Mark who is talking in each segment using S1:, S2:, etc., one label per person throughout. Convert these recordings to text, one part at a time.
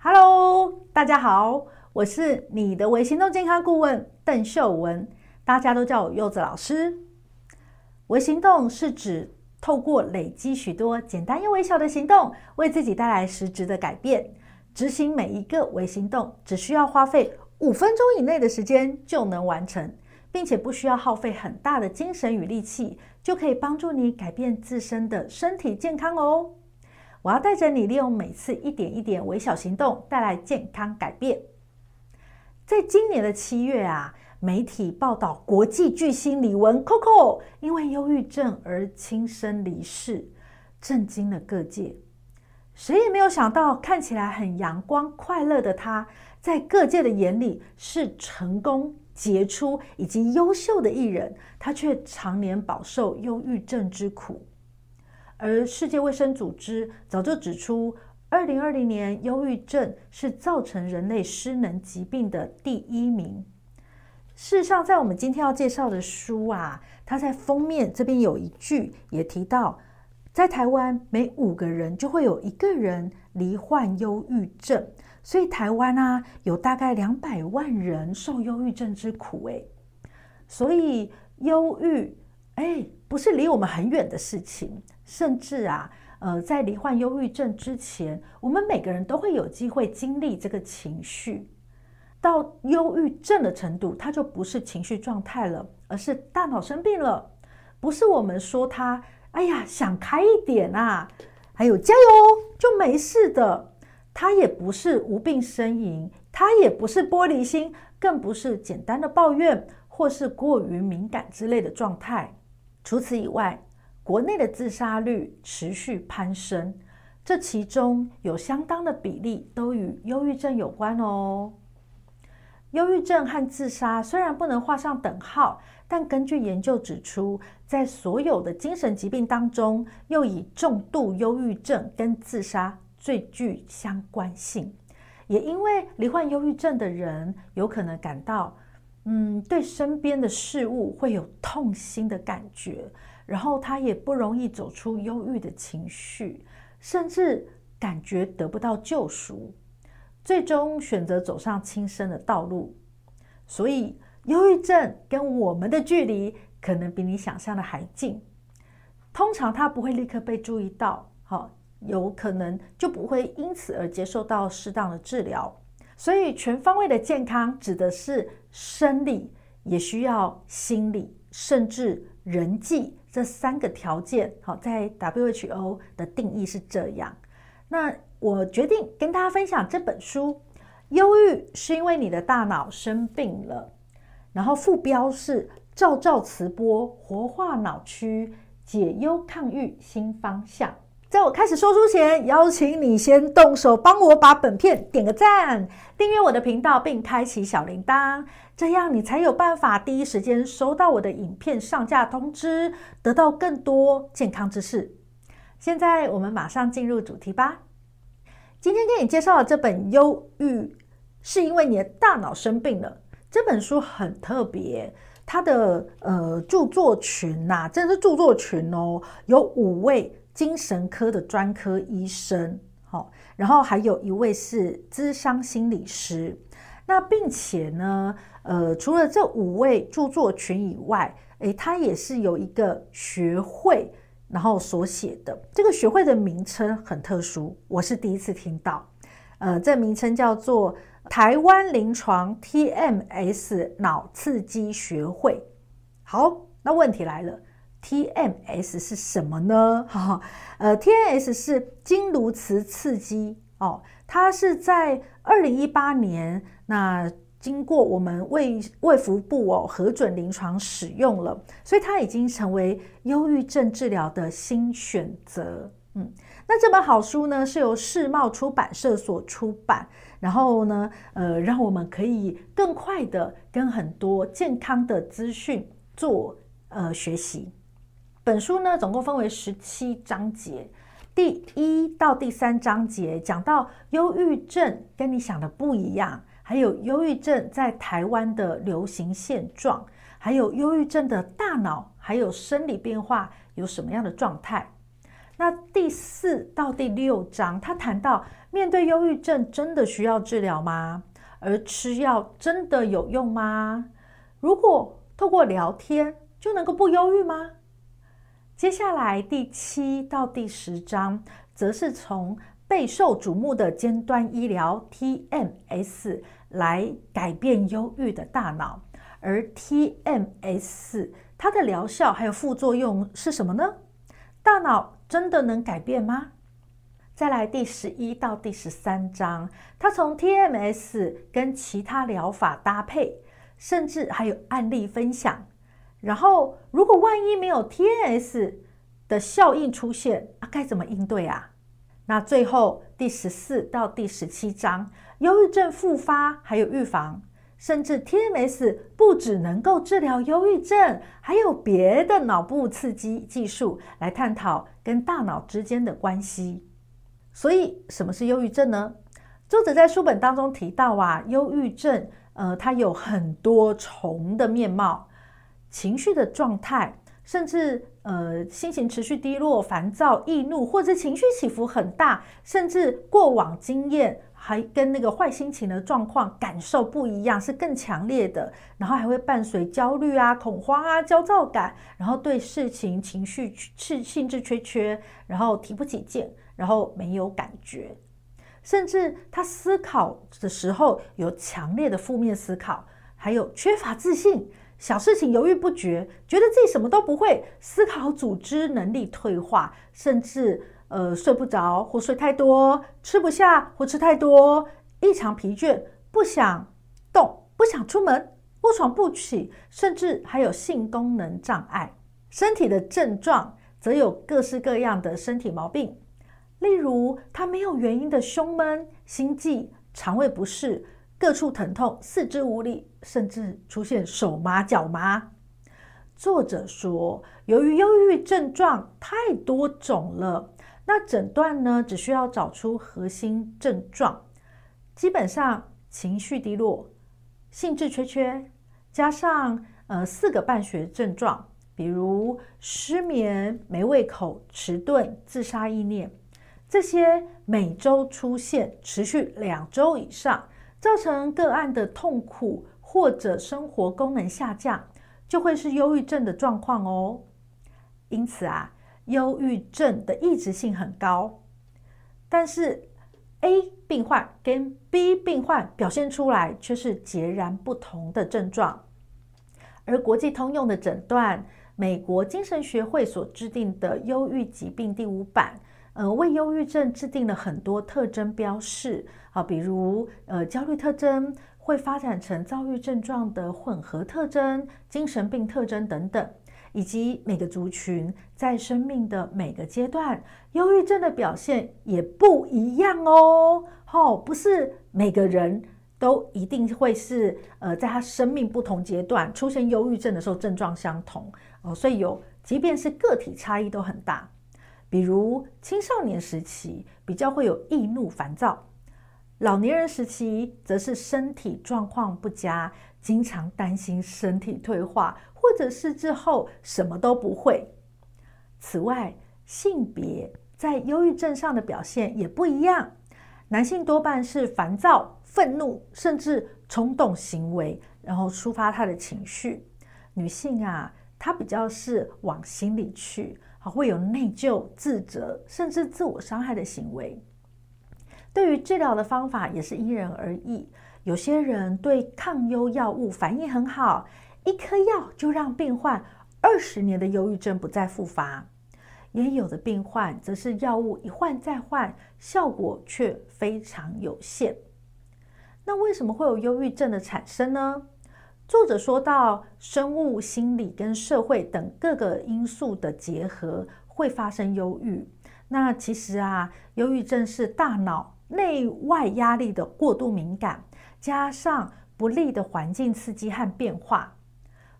S1: Hello，大家好，我是你的微行动健康顾问邓秀文，大家都叫我柚子老师。微行动是指透过累积许多简单又微小的行动，为自己带来实质的改变。执行每一个微行动，只需要花费五分钟以内的时间就能完成，并且不需要耗费很大的精神与力气，就可以帮助你改变自身的身体健康哦。我要带着你，利用每次一点一点微小行动，带来健康改变。在今年的七月啊，媒体报道国际巨星李玟 Coco 因为忧郁症而轻生离世，震惊了各界。谁也没有想到，看起来很阳光快乐的她，在各界的眼里是成功、杰出以及优秀的艺人，她却常年饱受忧郁症之苦。而世界卫生组织早就指出，二零二零年忧郁症是造成人类失能疾病的第一名。事实上，在我们今天要介绍的书啊，它在封面这边有一句也提到，在台湾每五个人就会有一个人罹患忧郁症，所以台湾啊有大概两百万人受忧郁症之苦诶。所以忧郁诶，不是离我们很远的事情。甚至啊，呃，在罹患忧郁症之前，我们每个人都会有机会经历这个情绪。到忧郁症的程度，它就不是情绪状态了，而是大脑生病了。不是我们说他，哎呀，想开一点啊，还有加油就没事的。他也不是无病呻吟，他也不是玻璃心，更不是简单的抱怨或是过于敏感之类的状态。除此以外，国内的自杀率持续攀升，这其中有相当的比例都与忧郁症有关哦。忧郁症和自杀虽然不能画上等号，但根据研究指出，在所有的精神疾病当中，又以重度忧郁症跟自杀最具相关性。也因为罹患忧郁症的人有可能感到，嗯，对身边的事物会有痛心的感觉。然后他也不容易走出忧郁的情绪，甚至感觉得不到救赎，最终选择走上轻生的道路。所以，忧郁症跟我们的距离可能比你想象的还近。通常他不会立刻被注意到，好，有可能就不会因此而接受到适当的治疗。所以，全方位的健康指的是生理，也需要心理，甚至人际。这三个条件，好，在 WHO 的定义是这样。那我决定跟大家分享这本书。忧郁是因为你的大脑生病了。然后副标是照照磁波，活化脑区，解忧抗郁新方向。在我开始说书前，邀请你先动手帮我把本片点个赞，订阅我的频道，并开启小铃铛，这样你才有办法第一时间收到我的影片上架通知，得到更多健康知识。现在我们马上进入主题吧。今天给你介绍的这本《忧郁是因为你的大脑生病了》这本书很特别，它的呃著作群呐、啊，真的是著作群哦，有五位。精神科的专科医生，好，然后还有一位是咨商心理师，那并且呢，呃，除了这五位著作群以外，诶，他也是有一个学会，然后所写的这个学会的名称很特殊，我是第一次听到，呃，这名称叫做台湾临床 TMS 脑刺激学会。好，那问题来了。TMS 是什么呢？哈，呃，TMS 是经颅磁刺激哦，它是在二零一八年，那经过我们卫卫福部哦核准临床使用了，所以它已经成为忧郁症治疗的新选择。嗯，那这本好书呢是由世茂出版社所出版，然后呢，呃，让我们可以更快的跟很多健康的资讯做呃学习。本书呢，总共分为十七章节，第一到第三章节讲到忧郁症跟你想的不一样，还有忧郁症在台湾的流行现状，还有忧郁症的大脑还有生理变化有什么样的状态。那第四到第六章，他谈到面对忧郁症真的需要治疗吗？而吃药真的有用吗？如果透过聊天就能够不忧郁吗？接下来第七到第十章，则是从备受瞩目的尖端医疗 TMS 来改变忧郁的大脑，而 TMS 它的疗效还有副作用是什么呢？大脑真的能改变吗？再来第十一到第十三章，它从 TMS 跟其他疗法搭配，甚至还有案例分享。然后，如果万一没有 TNS 的效应出现，啊，该怎么应对啊？那最后第十四到第十七章，忧郁症复发还有预防，甚至 TMS 不只能够治疗忧郁症，还有别的脑部刺激技术来探讨跟大脑之间的关系。所以，什么是忧郁症呢？作者在书本当中提到啊，忧郁症，呃，它有很多重的面貌，情绪的状态。甚至呃，心情持续低落、烦躁、易怒，或者情绪起伏很大，甚至过往经验还跟那个坏心情的状况感受不一样，是更强烈的。然后还会伴随焦虑啊、恐慌啊、焦躁感，然后对事情情绪是兴致缺缺，然后提不起劲，然后没有感觉，甚至他思考的时候有强烈的负面思考，还有缺乏自信。小事情犹豫不决，觉得自己什么都不会，思考组织能力退化，甚至呃睡不着或睡太多，吃不下或吃太多，异常疲倦，不想动，不想出门，卧床不起，甚至还有性功能障碍。身体的症状则有各式各样的身体毛病，例如他没有原因的胸闷、心悸、肠胃不适。各处疼痛、四肢无力，甚至出现手麻脚麻。作者说，由于忧郁症状太多种了，那诊断呢，只需要找出核心症状，基本上情绪低落、兴致缺缺，加上呃四个伴随症状，比如失眠、没胃口、迟钝、自杀意念，这些每周出现，持续两周以上。造成个案的痛苦或者生活功能下降，就会是忧郁症的状况哦。因此啊，忧郁症的抑制性很高，但是 A 病患跟 B 病患表现出来却是截然不同的症状。而国际通用的诊断，美国精神学会所制定的《忧郁疾病第五版》。呃，为忧郁症制定了很多特征标示啊，比如呃，焦虑特征会发展成躁郁症状的混合特征、精神病特征等等，以及每个族群在生命的每个阶段，忧郁症的表现也不一样哦。哦，不是每个人都一定会是呃，在他生命不同阶段出现忧郁症的时候症状相同哦，所以有，即便是个体差异都很大。比如青少年时期比较会有易怒烦躁，老年人时期则是身体状况不佳，经常担心身体退化，或者是之后什么都不会。此外，性别在忧郁症上的表现也不一样，男性多半是烦躁、愤怒，甚至冲动行为，然后抒发他的情绪；女性啊，她比较是往心里去。会有内疚、自责，甚至自我伤害的行为。对于治疗的方法也是因人而异。有些人对抗忧药物反应很好，一颗药就让病患二十年的忧郁症不再复发。也有的病患则是药物一换再换，效果却非常有限。那为什么会有忧郁症的产生呢？作者说到，生物、心理跟社会等各个因素的结合会发生忧郁。那其实啊，忧郁症是大脑内外压力的过度敏感，加上不利的环境刺激和变化，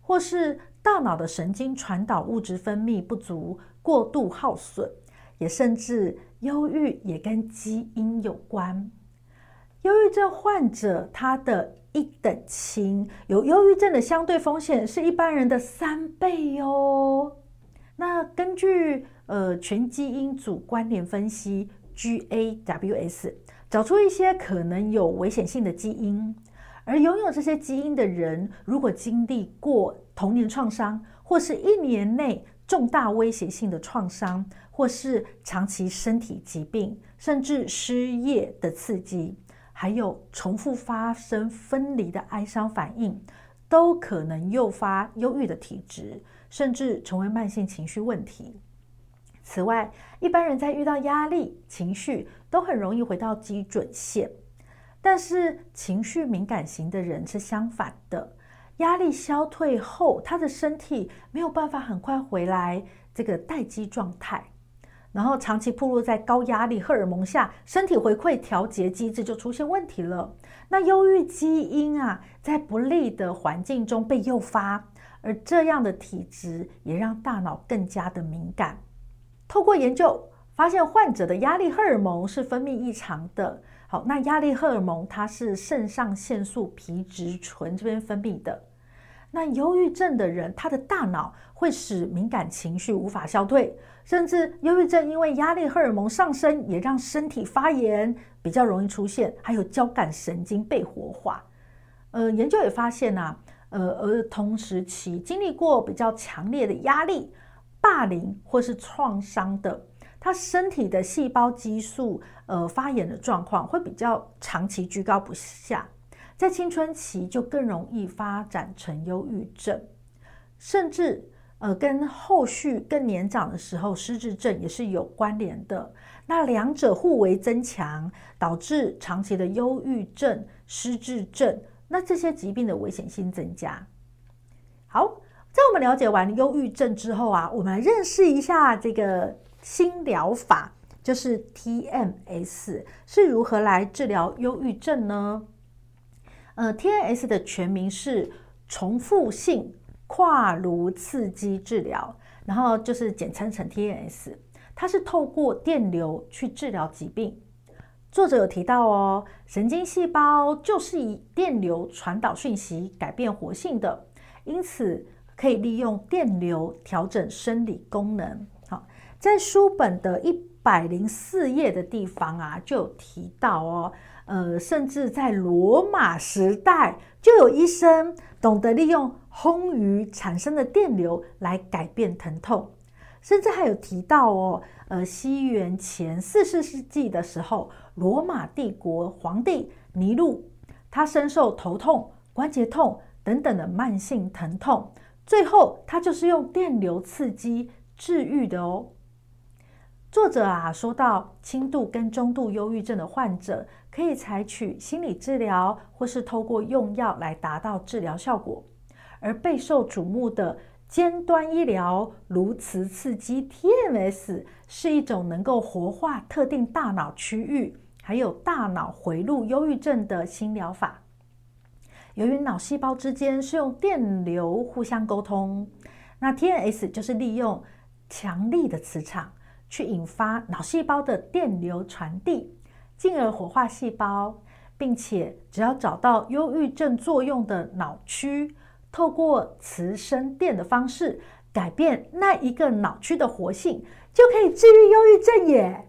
S1: 或是大脑的神经传导物质分泌不足、过度耗损，也甚至忧郁也跟基因有关。忧郁症患者他的一等亲，有忧郁症的相对风险是一般人的三倍哦。那根据呃全基因组关联分析 GAWS，找出一些可能有危险性的基因，而拥有这些基因的人，如果经历过童年创伤，或是一年内重大威胁性的创伤，或是长期身体疾病，甚至失业的刺激，还有重复发生分离的哀伤反应，都可能诱发忧郁的体质。甚至成为慢性情绪问题。此外，一般人在遇到压力、情绪都很容易回到基准线，但是情绪敏感型的人是相反的。压力消退后，他的身体没有办法很快回来这个待机状态，然后长期暴露在高压力荷尔蒙下，身体回馈调节机制就出现问题了。那忧郁基因啊，在不利的环境中被诱发。而这样的体质也让大脑更加的敏感。透过研究发现，患者的压力荷尔蒙是分泌异常的。好，那压力荷尔蒙它是肾上腺素皮质醇这边分泌的。那忧郁症的人，他的大脑会使敏感情绪无法消退，甚至忧郁症因为压力荷尔蒙上升，也让身体发炎，比较容易出现，还有交感神经被活化。呃，研究也发现呐、啊。呃，儿童时期经历过比较强烈的压力、霸凌或是创伤的，他身体的细胞激素呃发炎的状况会比较长期居高不下，在青春期就更容易发展成忧郁症，甚至呃跟后续更年长的时候失智症也是有关联的。那两者互为增强，导致长期的忧郁症、失智症。那这些疾病的危险性增加。好，在我们了解完忧郁症之后啊，我们来认识一下这个新疗法，就是 TMS 是如何来治疗忧郁症呢？呃，TNS 的全名是重复性跨颅刺激治疗，然后就是简称成 TNS，它是透过电流去治疗疾病。作者有提到哦，神经细胞就是以电流传导讯息、改变活性的，因此可以利用电流调整生理功能。好，在书本的一百零四页的地方啊，就有提到哦，呃，甚至在罗马时代就有医生懂得利用烘鱼产生的电流来改变疼痛。甚至还有提到哦，呃，西元前四世纪的时候，罗马帝国皇帝尼禄，他深受头痛、关节痛等等的慢性疼痛，最后他就是用电流刺激治愈的哦。作者啊说到，轻度跟中度忧郁症的患者可以采取心理治疗，或是透过用药来达到治疗效果，而备受瞩目的。尖端医疗颅磁刺激 TMS 是一种能够活化特定大脑区域，还有大脑回路忧郁症的新疗法。由于脑细胞之间是用电流互相沟通，那 TMS 就是利用强力的磁场去引发脑细胞的电流传递，进而活化细胞，并且只要找到忧郁症作用的脑区。透过磁生电的方式改变那一个脑区的活性，就可以治愈忧郁症耶。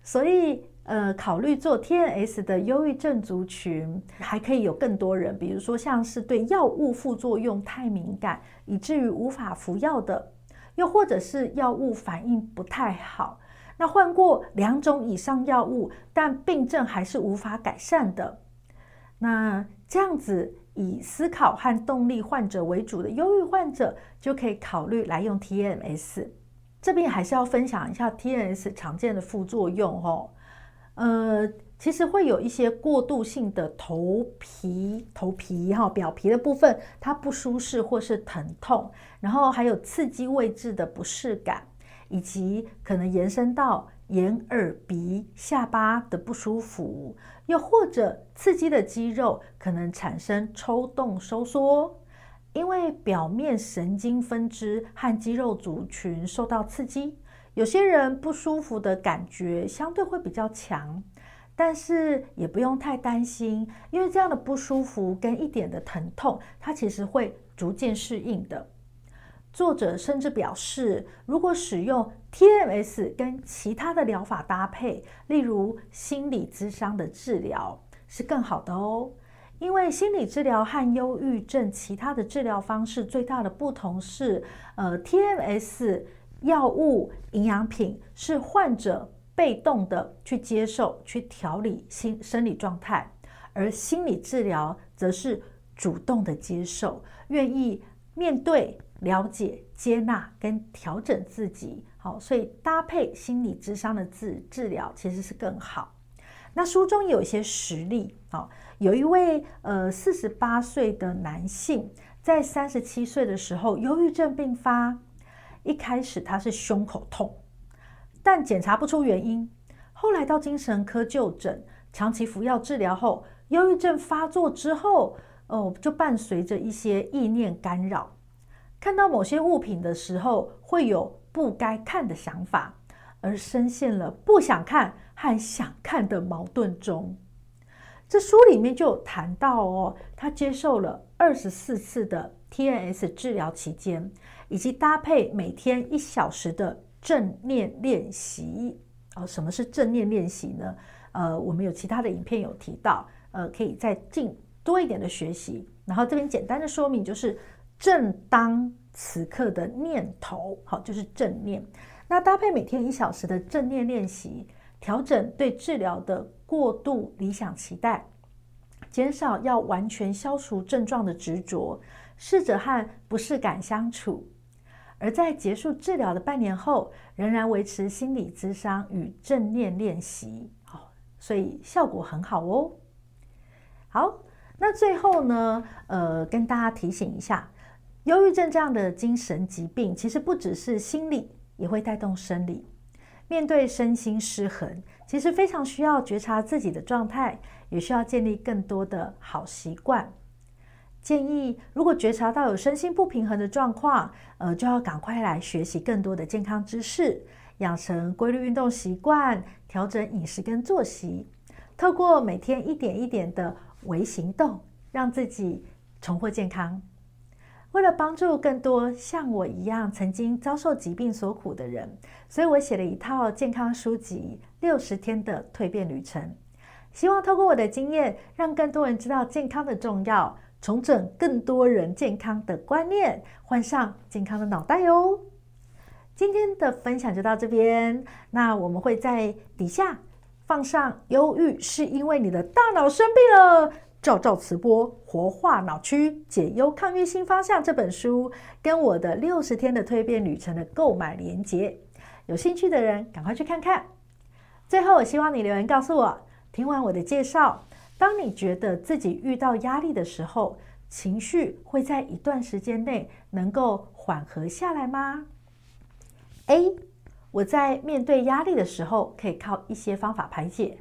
S1: 所以，呃，考虑做 TNS 的忧郁症族群，还可以有更多人，比如说像是对药物副作用太敏感，以至于无法服药的，又或者是药物反应不太好，那换过两种以上药物，但病症还是无法改善的，那这样子。以思考和动力患者为主的忧郁患者，就可以考虑来用 TMS。这边还是要分享一下 TMS 常见的副作用哦。呃，其实会有一些过渡性的头皮、头皮哈表皮的部分，它不舒适或是疼痛，然后还有刺激位置的不适感，以及可能延伸到。眼、耳、鼻、下巴的不舒服，又或者刺激的肌肉可能产生抽动、收缩，因为表面神经分支和肌肉族群受到刺激，有些人不舒服的感觉相对会比较强，但是也不用太担心，因为这样的不舒服跟一点的疼痛，它其实会逐渐适应的。作者甚至表示，如果使用 TMS 跟其他的疗法搭配，例如心理咨商的治疗，是更好的哦。因为心理治疗和忧郁症其他的治疗方式最大的不同是，呃，TMS 药物、营养品是患者被动的去接受、去调理心生理状态，而心理治疗则是主动的接受，愿意面对。了解、接纳跟调整自己，好，所以搭配心理智商的治治疗其实是更好。那书中有一些实例，好，有一位呃四十八岁的男性，在三十七岁的时候，忧郁症病发，一开始他是胸口痛，但检查不出原因，后来到精神科就诊，长期服药治疗后，忧郁症发作之后，哦，就伴随着一些意念干扰。看到某些物品的时候，会有不该看的想法，而深陷了不想看和想看的矛盾中。这书里面就谈到哦，他接受了二十四次的 TNS 治疗期间，以及搭配每天一小时的正念练习。哦，什么是正念练习呢？呃，我们有其他的影片有提到，呃，可以再进多一点的学习。然后这边简单的说明就是。正当此刻的念头，好，就是正念。那搭配每天一小时的正念练习，调整对治疗的过度理想期待，减少要完全消除症状的执着，试着和不适感相处。而在结束治疗的半年后，仍然维持心理咨商与正念练习，好，所以效果很好哦。好，那最后呢，呃，跟大家提醒一下。忧郁症这样的精神疾病，其实不只是心理，也会带动生理。面对身心失衡，其实非常需要觉察自己的状态，也需要建立更多的好习惯。建议，如果觉察到有身心不平衡的状况，呃，就要赶快来学习更多的健康知识，养成规律运动习惯，调整饮食跟作息，透过每天一点一点的微行动，让自己重获健康。为了帮助更多像我一样曾经遭受疾病所苦的人，所以我写了一套健康书籍《六十天的蜕变旅程》，希望透过我的经验，让更多人知道健康的重要，重整更多人健康的观念，换上健康的脑袋哟。今天的分享就到这边，那我们会在底下放上《忧郁是因为你的大脑生病了》。照照慈波，活化脑区，解忧抗郁新方向这本书，跟我的六十天的蜕变旅程的购买连结，有兴趣的人赶快去看看。最后，我希望你留言告诉我，听完我的介绍，当你觉得自己遇到压力的时候，情绪会在一段时间内能够缓和下来吗？A，我在面对压力的时候，可以靠一些方法排解。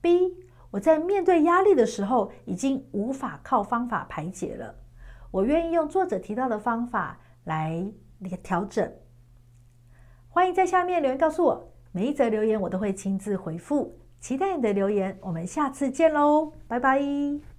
S1: B。我在面对压力的时候，已经无法靠方法排解了。我愿意用作者提到的方法来调整。欢迎在下面留言告诉我，每一则留言我都会亲自回复。期待你的留言，我们下次见喽，拜拜。